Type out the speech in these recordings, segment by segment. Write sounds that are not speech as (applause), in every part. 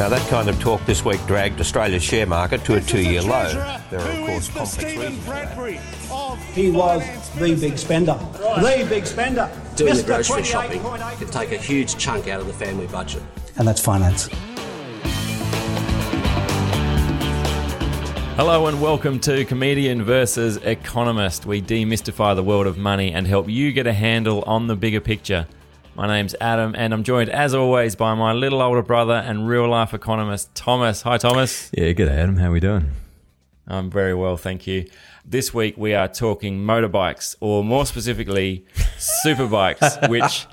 Now, that kind of talk this week dragged Australia's share market to a two year low. There are, of course, complex reasons. for that. He was the big spender. The big spender. doing the grocery shopping 28.8 could take a huge chunk out of the family budget. And that's finance. Hello and welcome to Comedian versus Economist. We demystify the world of money and help you get a handle on the bigger picture. My name's Adam and I'm joined as always by my little older brother and real life economist Thomas. Hi Thomas. Yeah, good Adam. How are we doing? I'm very well, thank you. This week we are talking motorbikes or more specifically (laughs) superbikes, which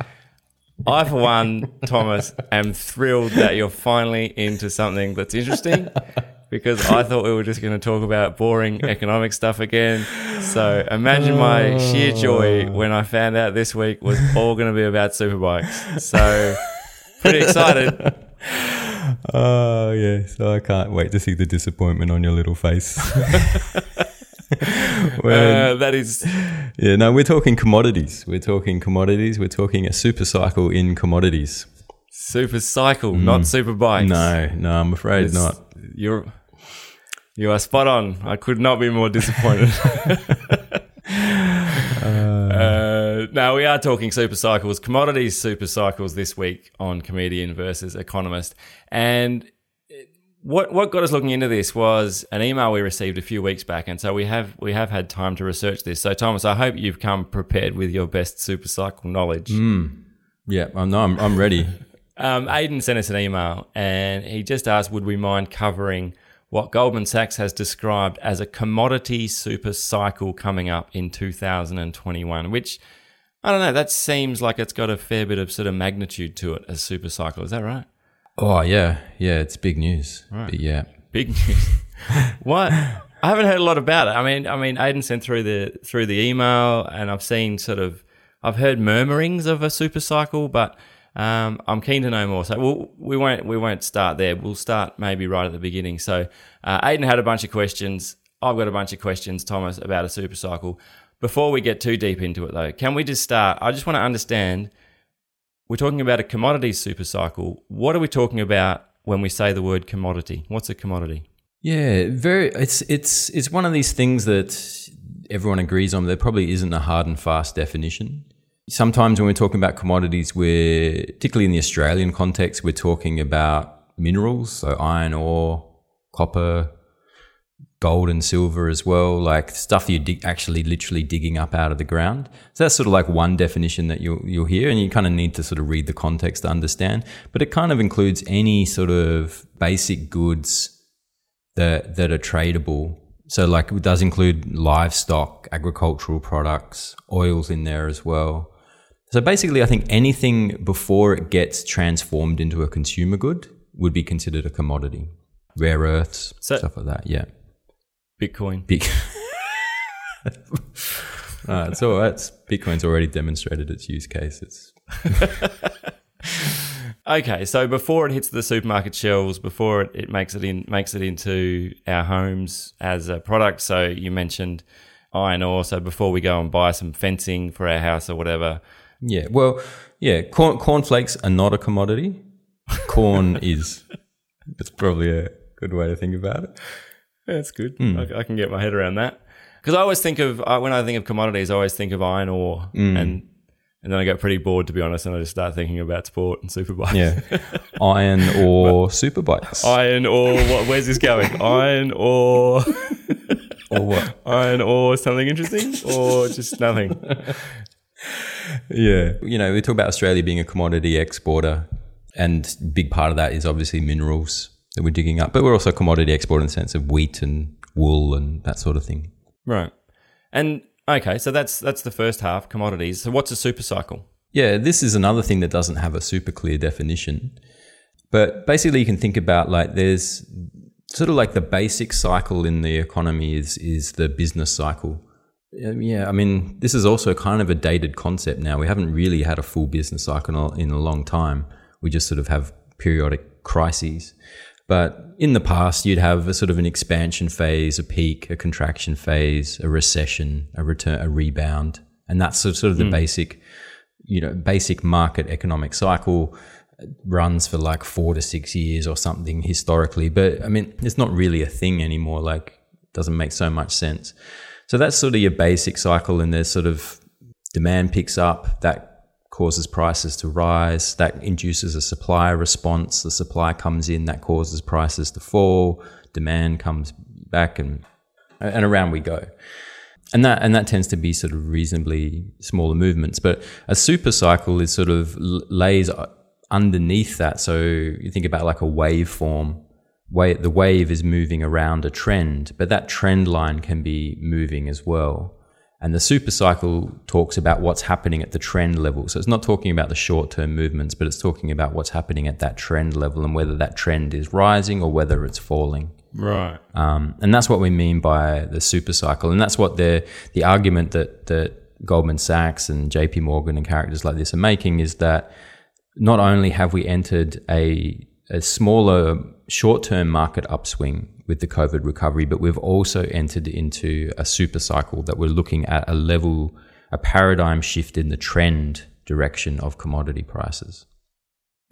I for one, Thomas, am thrilled that you're finally into something that's interesting (laughs) because I thought we were just going to talk about boring (laughs) economic stuff again. So imagine my sheer joy when I found out this week was all going to be about superbikes. So pretty excited. (laughs) Oh yeah, so I can't wait to see the disappointment on your little face. (laughs) When- Uh, that is yeah, no, we're talking commodities. We're talking commodities. We're talking a super cycle in commodities. super cycle, not super bikes. No, no, I'm afraid It's- not. You're you are spot on. I could not be more disappointed. (laughs) (laughs) uh, now we are talking super cycles, commodities super cycles this week on comedian versus economist, and what what got us looking into this was an email we received a few weeks back, and so we have we have had time to research this. So Thomas, I hope you've come prepared with your best super cycle knowledge. Yeah, I'm, no, I'm, I'm ready. (laughs) Um, Aiden sent us an email and he just asked, would we mind covering what Goldman Sachs has described as a commodity super cycle coming up in 2021, which I don't know, that seems like it's got a fair bit of sort of magnitude to it as super cycle. Is that right? Oh yeah, yeah, it's big news. But yeah, Big news. (laughs) what? I haven't heard a lot about it. I mean, I mean, Aiden sent through the through the email, and I've seen sort of, I've heard murmurings of a super cycle, but um, I'm keen to know more. So we'll, we won't we won't start there. We'll start maybe right at the beginning. So uh, Aiden had a bunch of questions. I've got a bunch of questions, Thomas, about a super cycle. Before we get too deep into it, though, can we just start? I just want to understand. We're talking about a commodity super cycle. What are we talking about when we say the word commodity? What's a commodity? Yeah, very. It's it's it's one of these things that everyone agrees on. There probably isn't a hard and fast definition. Sometimes when we're talking about commodities, we're particularly in the Australian context, we're talking about minerals, so iron ore, copper, gold and silver as well, like stuff you're dig- actually literally digging up out of the ground. So that's sort of like one definition that you'll you'll hear, and you kind of need to sort of read the context to understand. But it kind of includes any sort of basic goods that that are tradable. So like it does include livestock, agricultural products, oils in there as well. So basically, I think anything before it gets transformed into a consumer good would be considered a commodity. Rare earths, So- stuff like that. Yeah. Bitcoin. Big. (laughs) uh, it's all right. Bitcoin's already demonstrated its use case. It's (laughs) Okay, so before it hits the supermarket shelves, before it, it makes it in makes it into our homes as a product. So you mentioned iron ore. So before we go and buy some fencing for our house or whatever, yeah. Well, yeah. Corn cornflakes are not a commodity. Corn (laughs) is. That's probably a good way to think about it. that's good. Hmm. I, I can get my head around that because I always think of I- when I think of commodities, I always think of iron ore Hmm. and and then I get pretty bored to be honest, and I just start thinking about sport and superbikes. Yeah, (laughs) iron or superbikes. iron ore. What? Where's this going? (laughs) Iron ore. or what? iron ore. Something interesting, or just nothing. Yeah, you know, we talk about Australia being a commodity exporter, and big part of that is obviously minerals that we're digging up, but we're also a commodity exporter in the sense of wheat and wool and that sort of thing. Right. And okay, so that's that's the first half commodities. So what's a super cycle? Yeah, this is another thing that doesn't have a super clear definition. But basically, you can think about like there's sort of like the basic cycle in the economy is is the business cycle. Um, yeah, I mean, this is also kind of a dated concept now. We haven't really had a full business cycle in a long time. We just sort of have periodic crises. But in the past, you'd have a sort of an expansion phase, a peak, a contraction phase, a recession, a return, a rebound, and that's sort of the mm. basic, you know, basic market economic cycle runs for like four to six years or something historically. But I mean, it's not really a thing anymore. Like, it doesn't make so much sense. So that's sort of your basic cycle, and there's sort of demand picks up that causes prices to rise. That induces a supply response. The supply comes in, that causes prices to fall. Demand comes back, and and around we go. And that and that tends to be sort of reasonably smaller movements. But a super cycle is sort of lays underneath that. So you think about like a waveform. Wave, the wave is moving around a trend, but that trend line can be moving as well. And the super cycle talks about what's happening at the trend level. So it's not talking about the short term movements, but it's talking about what's happening at that trend level and whether that trend is rising or whether it's falling. Right. Um, and that's what we mean by the super cycle. And that's what the, the argument that, that Goldman Sachs and JP Morgan and characters like this are making is that not only have we entered a, a smaller short term market upswing with the COVID recovery, but we've also entered into a super cycle that we're looking at a level, a paradigm shift in the trend direction of commodity prices.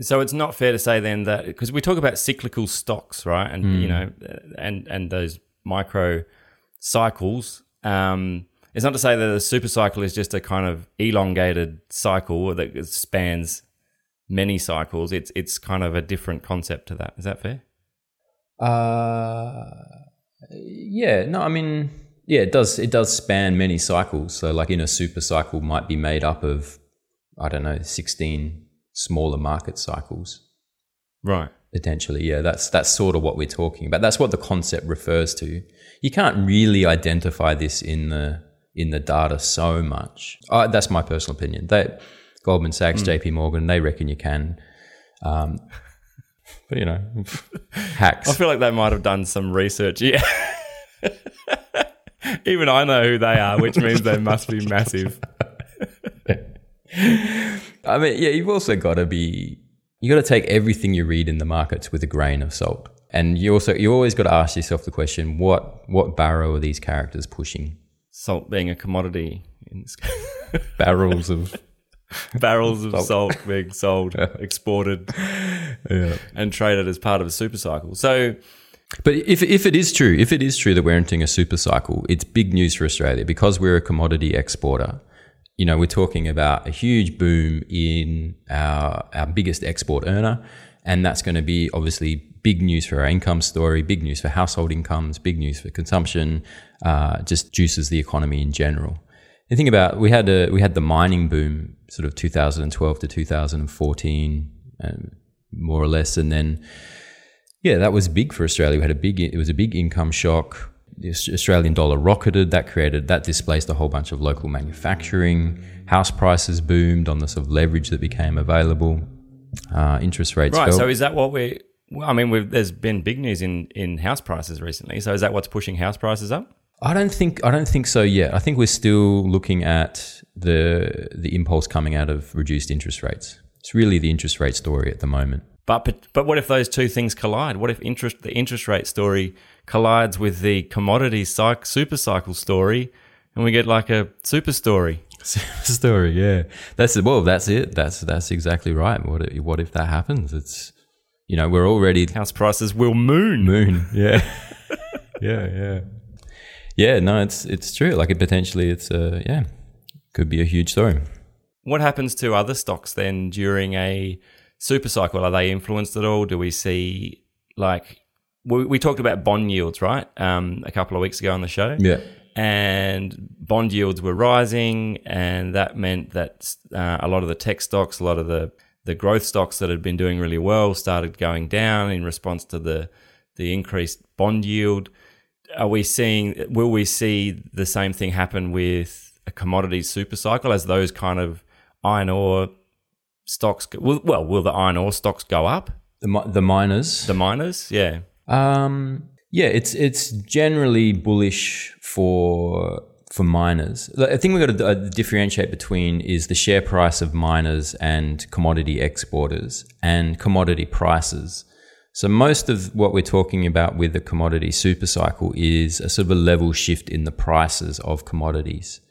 So it's not fair to say then that because we talk about cyclical stocks, right? And mm. you know, and and those micro cycles. Um, it's not to say that a super cycle is just a kind of elongated cycle that spans many cycles. It's it's kind of a different concept to that. Is that fair? Uh, yeah. No, I mean, yeah, it does. It does span many cycles. So, like in a super cycle, might be made up of, I don't know, sixteen smaller market cycles. Right. Potentially, yeah. That's that's sort of what we're talking about. That's what the concept refers to. You can't really identify this in the in the data so much. Uh, that's my personal opinion. They, Goldman Sachs, mm. J.P. Morgan, they reckon you can. Um, but you know, (laughs) hacks. I feel like they might have done some research. Yeah. (laughs) Even I know who they are, which means they must be massive. (laughs) I mean, yeah, you've also got to be, you got to take everything you read in the markets with a grain of salt. And you also, you always got to ask yourself the question, what, what barrow are these characters pushing? Salt being a commodity in this case. Barrels of (laughs) barrels of salt being sold, exported, yeah. and traded as part of a super cycle. So, but if if it is true, if it is true that we're entering a super cycle, it's big news for Australia because we're a commodity exporter. You know, we're talking about a huge boom in our our biggest export earner, and that's going to be obviously big news for our income story, big news for household incomes, big news for consumption. Uh, just juices the economy in general. You think about we had a we had the mining boom sort of 2012 to 2014, um, more or less, and then yeah, that was big for Australia. We had a big it was a big income shock. The Australian dollar rocketed. That created that displaced a whole bunch of local manufacturing. House prices boomed on the sort of leverage that became available. Uh, interest rates right. Fell. So is that what we? I mean, there's been big news in in house prices recently. So is that what's pushing house prices up? I don't think I don't think so yet. I think we're still looking at the the impulse coming out of reduced interest rates. It's really the interest rate story at the moment. But but, but what if those two things collide? What if interest the interest rate story collides with the commodity cycle, super cycle story, and we get like a super story? Super (laughs) story, yeah. That's. Well, that's it. That's that's exactly right. What if, what if that happens? It's you know we're already house prices will moon. Moon, yeah, (laughs) yeah, yeah. Yeah, no, it's it's true. Like it potentially, it's a yeah, could be a huge story. what happens to other stocks then during a super cycle? Are they influenced at all? Do we see like we, we talked about bond yields, right? Um, a couple of weeks ago on the show. Yeah. And bond yields were rising, and that meant that uh, a lot of the tech stocks, a lot of the, the growth stocks that had been doing really well started going down in response to the the increased bond yield. Are we seeing? Will we see the same thing happen with a commodities super cycle as those kind of iron ore stocks? Well, will the iron ore stocks go up? The, the miners. The miners, yeah. Um, yeah, it's it's generally bullish for for miners. I think we've got to uh, differentiate between is the share price of miners and commodity exporters and commodity prices. So most of what we're talking about with the commodity super cycle is a sort of a level shift in the prices of commodities.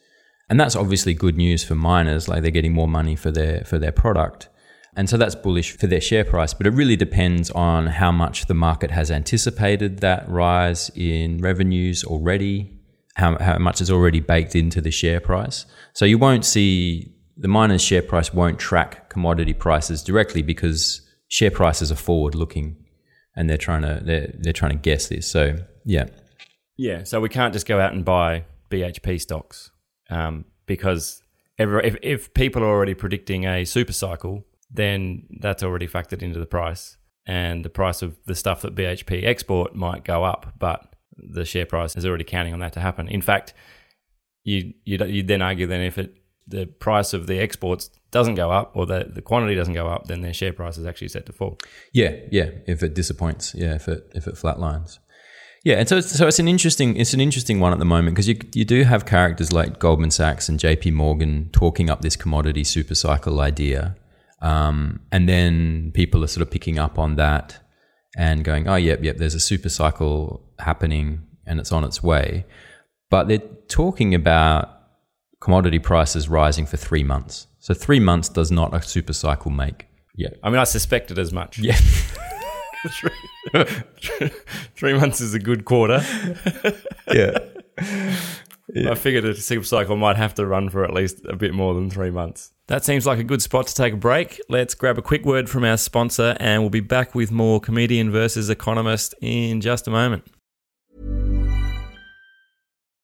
And that's obviously good news for miners, like they're getting more money for their for their product. And so that's bullish for their share price, but it really depends on how much the market has anticipated that rise in revenues already, how, how much is already baked into the share price. So you won't see the miners' share price won't track commodity prices directly because share prices are forward looking and they're trying to they're, they're trying to guess this. So yeah, yeah. So we can't just go out and buy BHP stocks um, because every, if if people are already predicting a super cycle, then that's already factored into the price, and the price of the stuff that BHP export might go up, but the share price is already counting on that to happen. In fact, you you you then argue then if it the price of the exports doesn't go up or the, the quantity doesn't go up, then their share price is actually set to fall. Yeah, yeah. If it disappoints, yeah. If it if it flatlines, yeah. And so it's, so it's an interesting it's an interesting one at the moment because you you do have characters like Goldman Sachs and J.P. Morgan talking up this commodity super cycle idea, um, and then people are sort of picking up on that and going, oh, yep, yep. There's a super cycle happening and it's on its way, but they're talking about commodity prices rising for three months. So three months does not a super cycle make. Yeah. I mean, I suspected as much. Yeah. (laughs) three, (laughs) three months is a good quarter. (laughs) yeah. I figured a super cycle might have to run for at least a bit more than three months. That seems like a good spot to take a break. Let's grab a quick word from our sponsor, and we'll be back with more comedian versus economist in just a moment.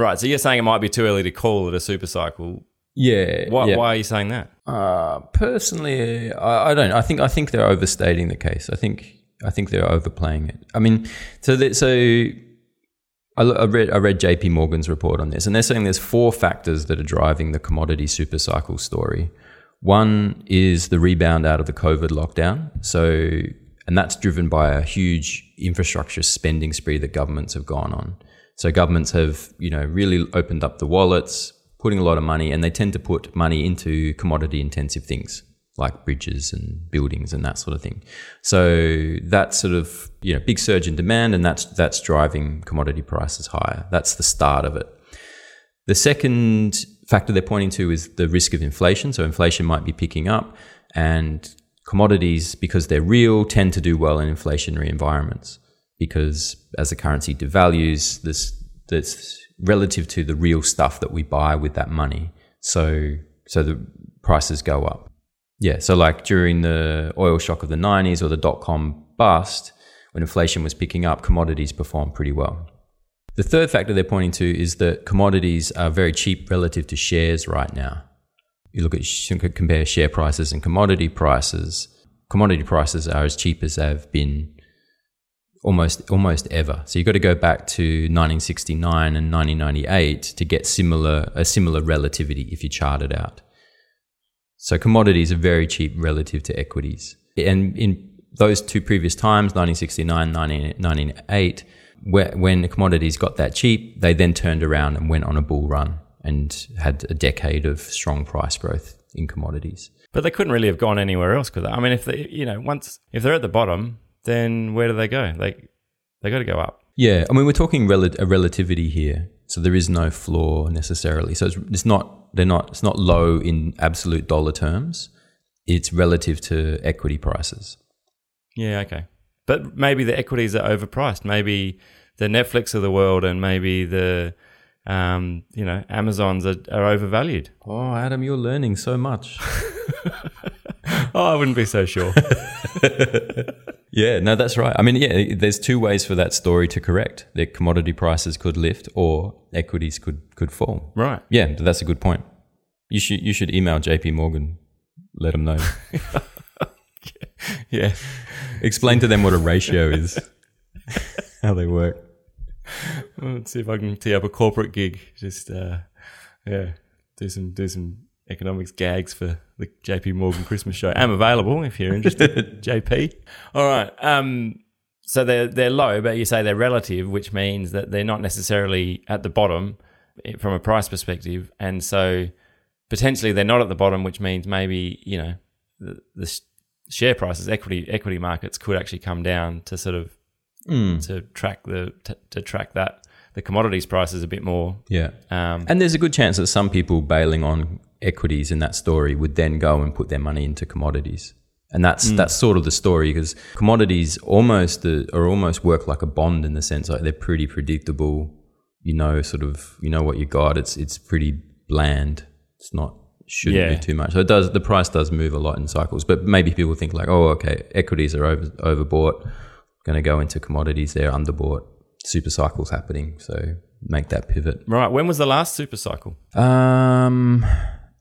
Right, so you're saying it might be too early to call it a super cycle. Yeah. Why, yeah. why are you saying that? Uh, personally, I, I don't. I think I think they're overstating the case. I think I think they're overplaying it. I mean, so that, so I, I read I read J.P. Morgan's report on this, and they're saying there's four factors that are driving the commodity super cycle story. One is the rebound out of the COVID lockdown. So, and that's driven by a huge infrastructure spending spree that governments have gone on. So governments have, you know, really opened up the wallets, putting a lot of money, and they tend to put money into commodity intensive things like bridges and buildings and that sort of thing. So that's sort of, you know, big surge in demand and that's that's driving commodity prices higher. That's the start of it. The second factor they're pointing to is the risk of inflation. So inflation might be picking up and commodities because they're real tend to do well in inflationary environments because as the currency devalues, this this relative to the real stuff that we buy with that money. So so the prices go up. Yeah. So like during the oil shock of the nineties or the dot com bust, when inflation was picking up, commodities performed pretty well. The third factor they're pointing to is that commodities are very cheap relative to shares right now. You look at compare share prices and commodity prices. Commodity prices are as cheap as they've been almost almost ever. So you've got to go back to 1969 and 1998 to get similar a similar relativity if you chart it out. So commodities are very cheap relative to equities. And in those two previous times, 1969, 1998, when commodities got that cheap, they then turned around and went on a bull run. and had a decade of strong price growth in commodities. But they couldn't really have gone anywhere else because I mean, if they, you know, once if they're at the bottom, then where do they go? They they got to go up. Yeah, I mean, we're talking rel- a relativity here, so there is no floor necessarily. So it's, it's not they're not it's not low in absolute dollar terms. It's relative to equity prices. Yeah, okay. But maybe the equities are overpriced. Maybe the Netflix of the world and maybe the um, you know Amazons are, are overvalued. Oh, Adam, you're learning so much. (laughs) oh, I wouldn't be so sure. (laughs) yeah, no, that's right. I mean, yeah, there's two ways for that story to correct. The commodity prices could lift, or equities could could fall. Right. Yeah, that's a good point. You should you should email J.P. Morgan, let them know. (laughs) yeah. Explain to them what a ratio is, (laughs) how they work. Let's see if I can tee up a corporate gig. Just uh, yeah, do some do some economics gags for the JP Morgan Christmas show. I'm available if you're interested, (laughs) JP. All right. Um, so they're they're low, but you say they're relative, which means that they're not necessarily at the bottom eh, from a price perspective, and so potentially they're not at the bottom, which means maybe you know the, the share prices, equity equity markets could actually come down to sort of Mm. to track the to, to track that the commodities prices a bit more. Yeah. Um, And there's a good chance that some people bailing on equities in that story would then go and put their money into commodities. And that's Mm. that's sort of the story because commodities almost uh, are almost work like a bond in the sense like they're pretty predictable. You know, sort of you know what you got. It's it's pretty bland. It's not shouldn't Yeah. be too much. So it does the price does move a lot in cycles. But maybe people think like, oh, okay, equities are over overbought. Going to go into commodities. They're underbought. Super cycles happening. So make that pivot. right. When was the last super cycle? Um,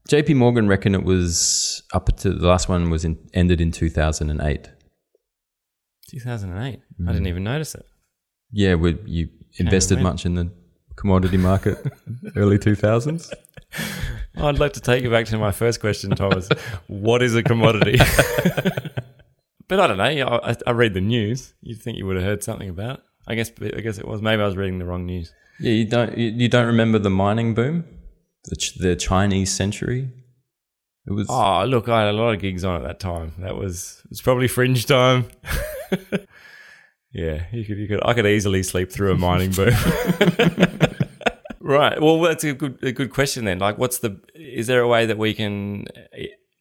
J.P. Morgan reckon it was up to the last one was in, ended in two thousand and eight. 2008. Mm. I didn't even notice it. Yeah, we, you invested much in the commodity market (laughs) early two thousands. I'd like to take you back to my first question, Thomas. what is a commodity? (laughs) but I don't know. I, I read the news. You'd think you would have heard something about it. I guess. I guess it was. Maybe I was reading the wrong news. Yeah, you don't you, you don't remember the mining boom, the Ch- the Chinese century. It was Oh, look, I had a lot of gigs on at that time. That was it was probably fringe time. (laughs) yeah, you could, you could, I could easily sleep through a mining boom. (laughs) right. Well, that's a good, a good question then. Like, what's the? Is there a way that we can,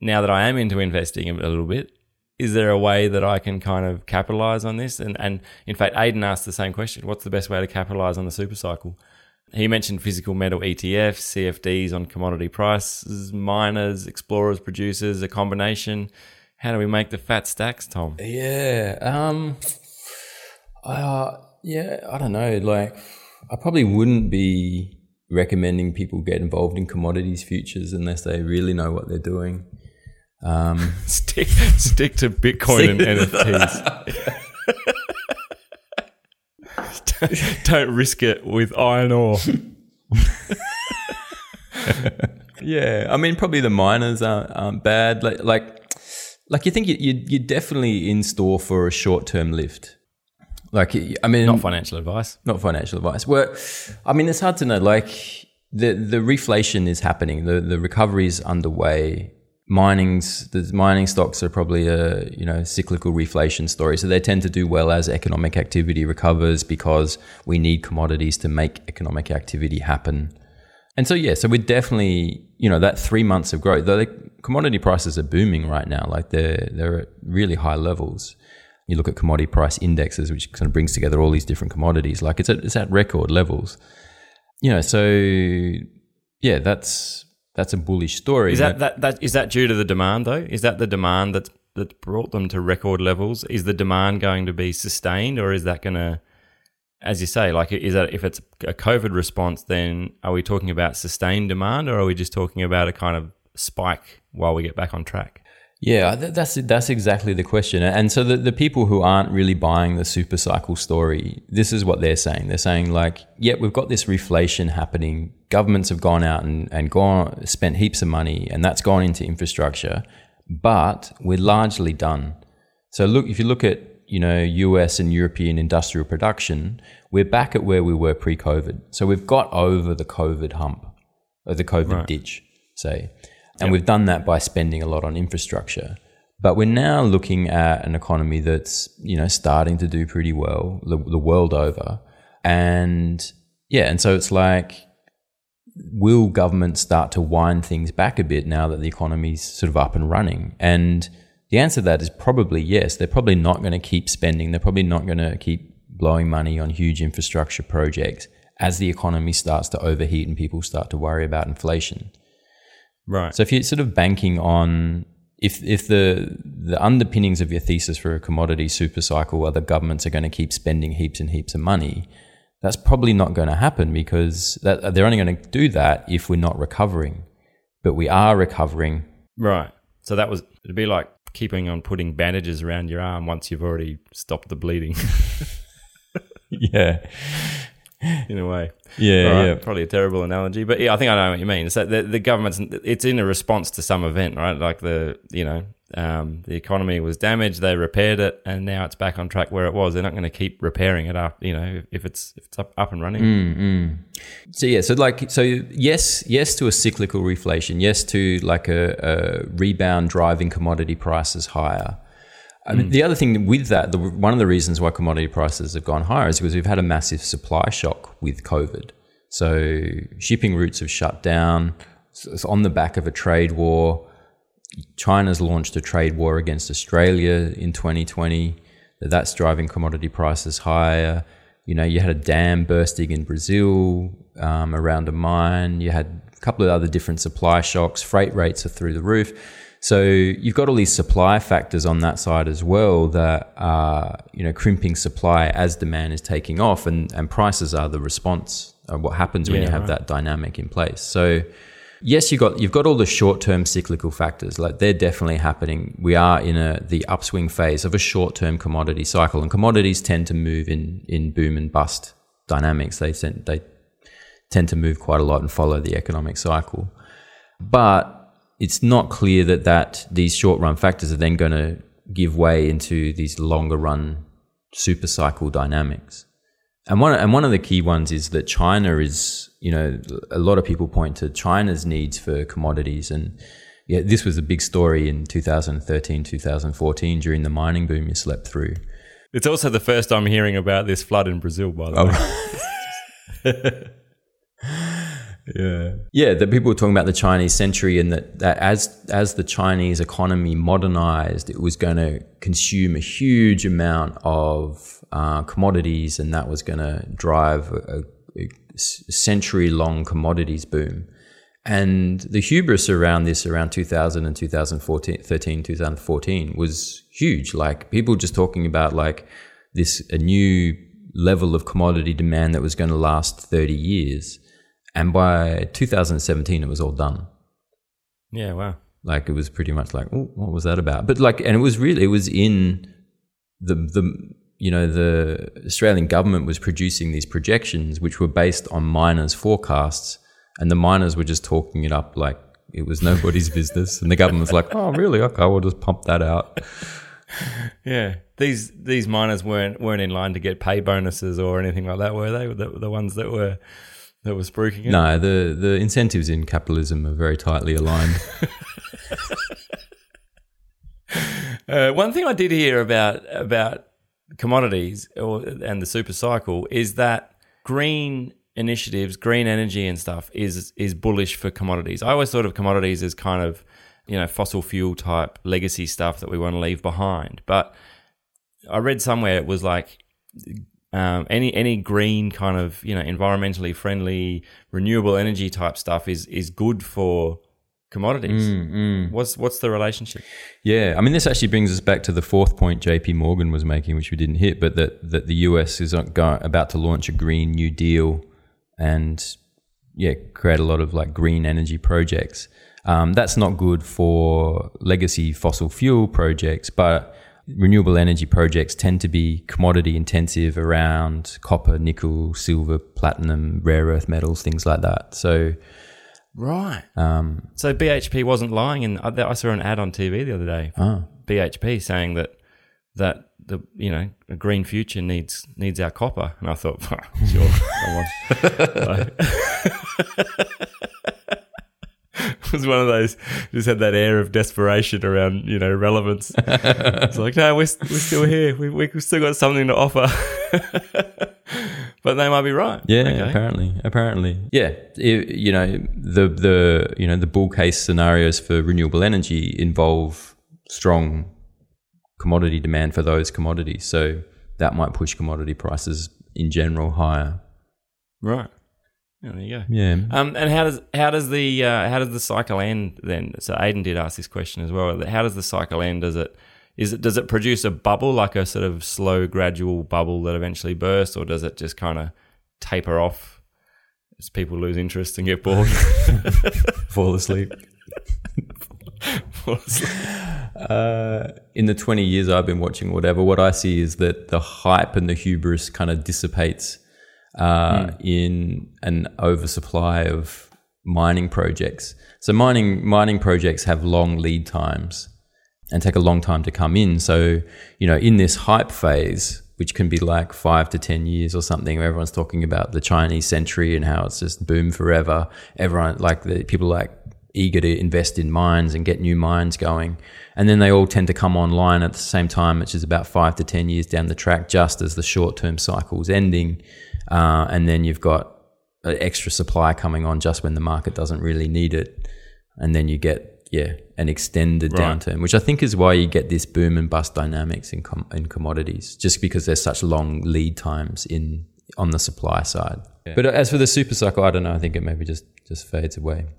now that I am into investing a little bit, is there a way that I can kind of capitalize on this? And and in fact, Aiden asked the same question. What's the best way to capitalize on the super cycle? He mentioned physical metal ETFs, CFDs on commodity prices, miners, explorers, producers, a combination. How do we make the fat stacks, Tom? Yeah. Um. Uh. Yeah. I don't know. Like, I probably wouldn't be recommending people get involved in commodities futures unless they really know what they're doing. Um. (laughs) Stick stick to Bitcoin and (laughs) NFTs. (laughs) (laughs) Don't risk it with iron ore. (laughs) Yeah, I mean, probably the miners aren't, aren't bad. Like, like, like you think you, you, you're definitely in store for a short term lift. Like, I mean, Not financial advice. not financial advice. Well, I mean, it's hard to know. Like, the the reflation is happening. The the recovery is underway. Mining's the mining stocks are probably a you know cyclical reflation story. So they tend to do well as economic activity recovers because we need commodities to make economic activity happen. And so yeah, so we're definitely you know that three months of growth. The commodity prices are booming right now. Like they're they're at really high levels. You look at commodity price indexes, which kind of brings together all these different commodities. Like it's at, it's at record levels. You know, so yeah, that's that's a bullish story. Is that, that that is that due to the demand though? Is that the demand that's that brought them to record levels? Is the demand going to be sustained, or is that going to, as you say, like is that if it's a COVID response, then are we talking about sustained demand, or are we just talking about a kind of spike while we get back on track? Yeah, that's that's exactly the question. And so the, the people who aren't really buying the super cycle story, this is what they're saying. They're saying like, yeah, we've got this reflation happening. Governments have gone out and, and gone spent heaps of money and that's gone into infrastructure, but we're largely done. So look, if you look at, you know, US and European industrial production, we're back at where we were pre-COVID. So we've got over the COVID hump or the COVID Right. ditch, say. And we've done that by spending a lot on infrastructure. But we're now looking at an economy that's, you know, starting to do pretty well the, the world over. And yeah, and so it's like, will government start to wind things back a bit now that the economy's sort of up and running? And the answer to that is probably yes. They're probably not going to keep spending. They're probably not going to keep blowing money on huge infrastructure projects as the economy starts to overheat and people start to worry about inflation. Right. So if you're sort of banking on if if the the underpinnings of your thesis for a commodity super cycle are the governments are going to keep spending heaps and heaps of money, that's probably not going to happen because that, they're only going to do that if we're not recovering. But we are recovering. Right. So that was it'd be like keeping on putting bandages around your arm once you've already stopped the bleeding (laughs) (laughs) Yeah. (laughs) in a way. Yeah, right, yeah. Probably a terrible analogy, but yeah, I think I know what you mean. So the the government's it's in a response to some event, right? Like the you know um, the economy was damaged, they repaired it, and now it's back on track where it was. They're not going to keep repairing it up, you know, if it's if it's up, up and running. Mm. So yeah, so like so yes, yes to a cyclical reflation, yes to like a, a rebound driving commodity prices higher. I mean, the other thing with that, the, one of the reasons why commodity prices have gone higher is because we've had a massive supply shock with COVID. So shipping routes have shut down. It's on the back of a trade war. China's launched a trade war against Australia in 2020. That's driving commodity prices higher. You know, you had a dam bursting in Brazil um, around a mine. You had a couple of other different supply shocks. Freight rates are through the roof. So you've got all these supply factors on that side as well that are, you know, crimping supply as demand is taking off, and, and prices are the response. Of what happens when Yeah, you have right. that dynamic in place? So yes, you got you've got all the short term cyclical factors, like they're definitely happening. We are in a the upswing phase of a short term commodity cycle, and commodities tend to move in in boom and bust dynamics. They tend they tend to move quite a lot and follow the economic cycle, but it's not clear that that these short run factors are then going to give way into these longer run super cycle dynamics. And one and one of the key ones is that China is, you know, a lot of people point to China's needs for commodities and yeah, this was a big story in 2013, 2014 during the mining boom you slept through. It's also the first I'm hearing about this flood in Brazil, by the way. Oh. (laughs) Yeah. Yeah, that people were talking about the Chinese century and that, that as as the Chinese economy modernized, it was going to consume a huge amount of uh, commodities and that was going to drive a, a century long commodities boom. And the hubris around this around 2000 and 2014, 13, 2014 was huge. Like people just talking about like this, a new level of commodity demand that was going to last 30 years. And by 2017, it was all done. yeah, wow. Like it was pretty much like, oh, what was that about? But like, and it was really, it was in the the you know the Australian government was producing these projections which were based on miners' forecasts, and the miners were just talking it up like it was nobody's (laughs) business, and the government was like, oh, really? Okay, we'll just pump that out. (laughs) Yeah, these these miners weren't weren't in line to get pay bonuses or anything like that, were they? The, the ones that were that was spruiking it. No, the the incentives in capitalism are very tightly aligned. (laughs) Uh, one thing I did hear about about commodities or, and the super cycle is that green initiatives, green energy and stuff is is bullish for commodities. I always thought of commodities as kind of you know fossil fuel type legacy stuff that we want to leave behind, but I read somewhere it was like um, any any green kind of you know environmentally friendly renewable energy type stuff is is good for commodities. What's what's the relationship? Yeah, I mean, this actually brings us back to the fourth point J.P. Morgan was making, which we didn't hit, but that that the U.S. is about to launch a Green New Deal, and yeah, create a lot of like green energy projects. Um, that's not good for legacy fossil fuel projects, but renewable energy projects tend to be commodity intensive around copper, nickel, silver, platinum, rare earth metals, things like that. So Right. um, So BHP wasn't lying, and I I saw an ad on TV the other day. ah, BHP saying that that the you know a green future needs needs our copper, and I thought, (laughs) sure, come on. (laughs) (laughs) (laughs) Was one of those just had that air of desperation around you know relevance. (laughs) it's like no, we're, we're still here. We we still got something to offer. (laughs) but they might be right. Yeah, Okay. apparently, apparently, yeah. It, you know, the the you know the bull case scenarios for renewable energy involve strong commodity demand for those commodities, so that might push commodity prices in general higher. Right. Yeah, there you go. Yeah. Um, and how does how does the uh, how does the cycle end then? So Aiden did ask this question as well. How does the cycle end? Does it is it does it produce a bubble like a sort of slow gradual bubble that eventually bursts, or does it just kind of taper off as people lose interest and get bored? (laughs) Fall asleep. (laughs) Fall asleep. Uh, in the 20 years I've been watching whatever, what I see is that the hype and the hubris kind of dissipates uh, in an oversupply of mining projects. So mining mining projects have long lead times and take a long time to come in. So, you know, in this hype phase, which can be like five to 10 years or something, where everyone's talking about the Chinese century and how it's just boom forever. Everyone, like the people like eager to invest in mines and get new mines going. And then they all tend to come online at the same time, which is about five to 10 years down the track, just as the short term cycle's ending. Uh, and then you've got an extra supply coming on just when the market doesn't really need it. And then you get, yeah, an extended Right. downturn, which I think is why you get this boom and bust dynamics in, com- in commodities, just because there's such long lead times in on the supply side. But as for the super cycle, I don't know. I think it maybe just just fades away. (laughs)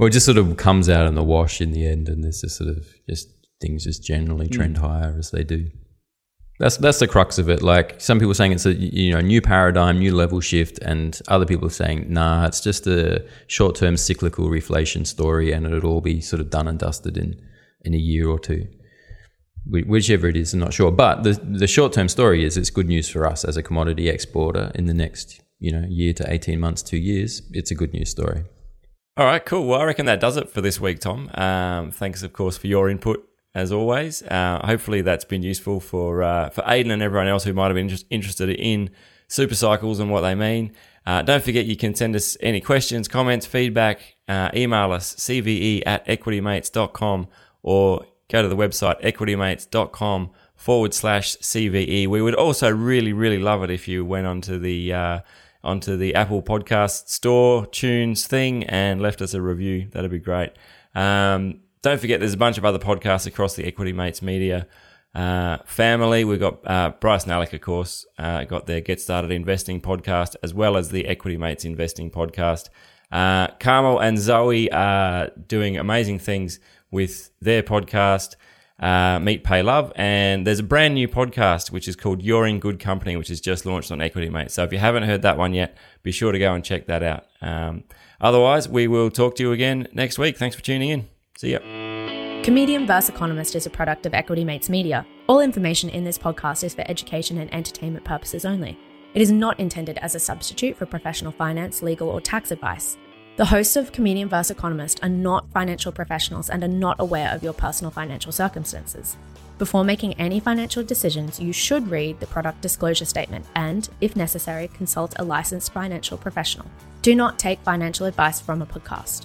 Or it just sort of comes out in the wash in the end, and there's just sort of just things just generally trend higher as they do. That's that's the crux of it. Like some people saying it's a you know new paradigm, new level shift, and other people are saying nah, it's just a short term cyclical reflation story, and it'll all be sort of done and dusted in in a year or two. Whichever it is, I'm not sure. But the the short term story is it's good news for us as a commodity exporter in the next you know year to eighteen months, two years. It's a good news story. All right, cool. Well, I reckon that does it for this week, Tom. Um, thanks, of course, for your input as always. Uh, hopefully, that's been useful for uh, for Aiden and everyone else who might have been interest- interested in super cycles and what they mean. Uh, don't forget, you can send us any questions, comments, feedback. Uh, email us cve at equitymates.com or go to the website equitymates.com forward slash CVE. We would also really, really love it if you went onto the uh, onto the Apple Podcast Store tunes thing and left us a review. That'd be great. Um, don't forget, there's a bunch of other podcasts across the Equity Mates Media uh, family. We've got uh, Bryce and Alec, of course, uh, got their Get Started Investing podcast, as well as the Equity Mates Investing podcast. Uh, Carmel and Zoe are doing amazing things with their podcast, uh, Meet, Pay, Love. And there's a brand new podcast, which is called You're in Good Company, which is just launched on Equity Mates. So if you haven't heard that one yet, be sure to go and check that out. Um, otherwise, we will talk to you again next week. Thanks for tuning in. See ya. Comedian vs. Economist is a product of Equity Mates Media. All information in this podcast is for education and entertainment purposes only. It is not intended as a substitute for professional finance, legal, or tax advice. The hosts of Comedian vs. Economist are not financial professionals and are not aware of your personal financial circumstances. Before making any financial decisions, you should read the product disclosure statement and, if necessary, consult a licensed financial professional. Do not take financial advice from a podcast.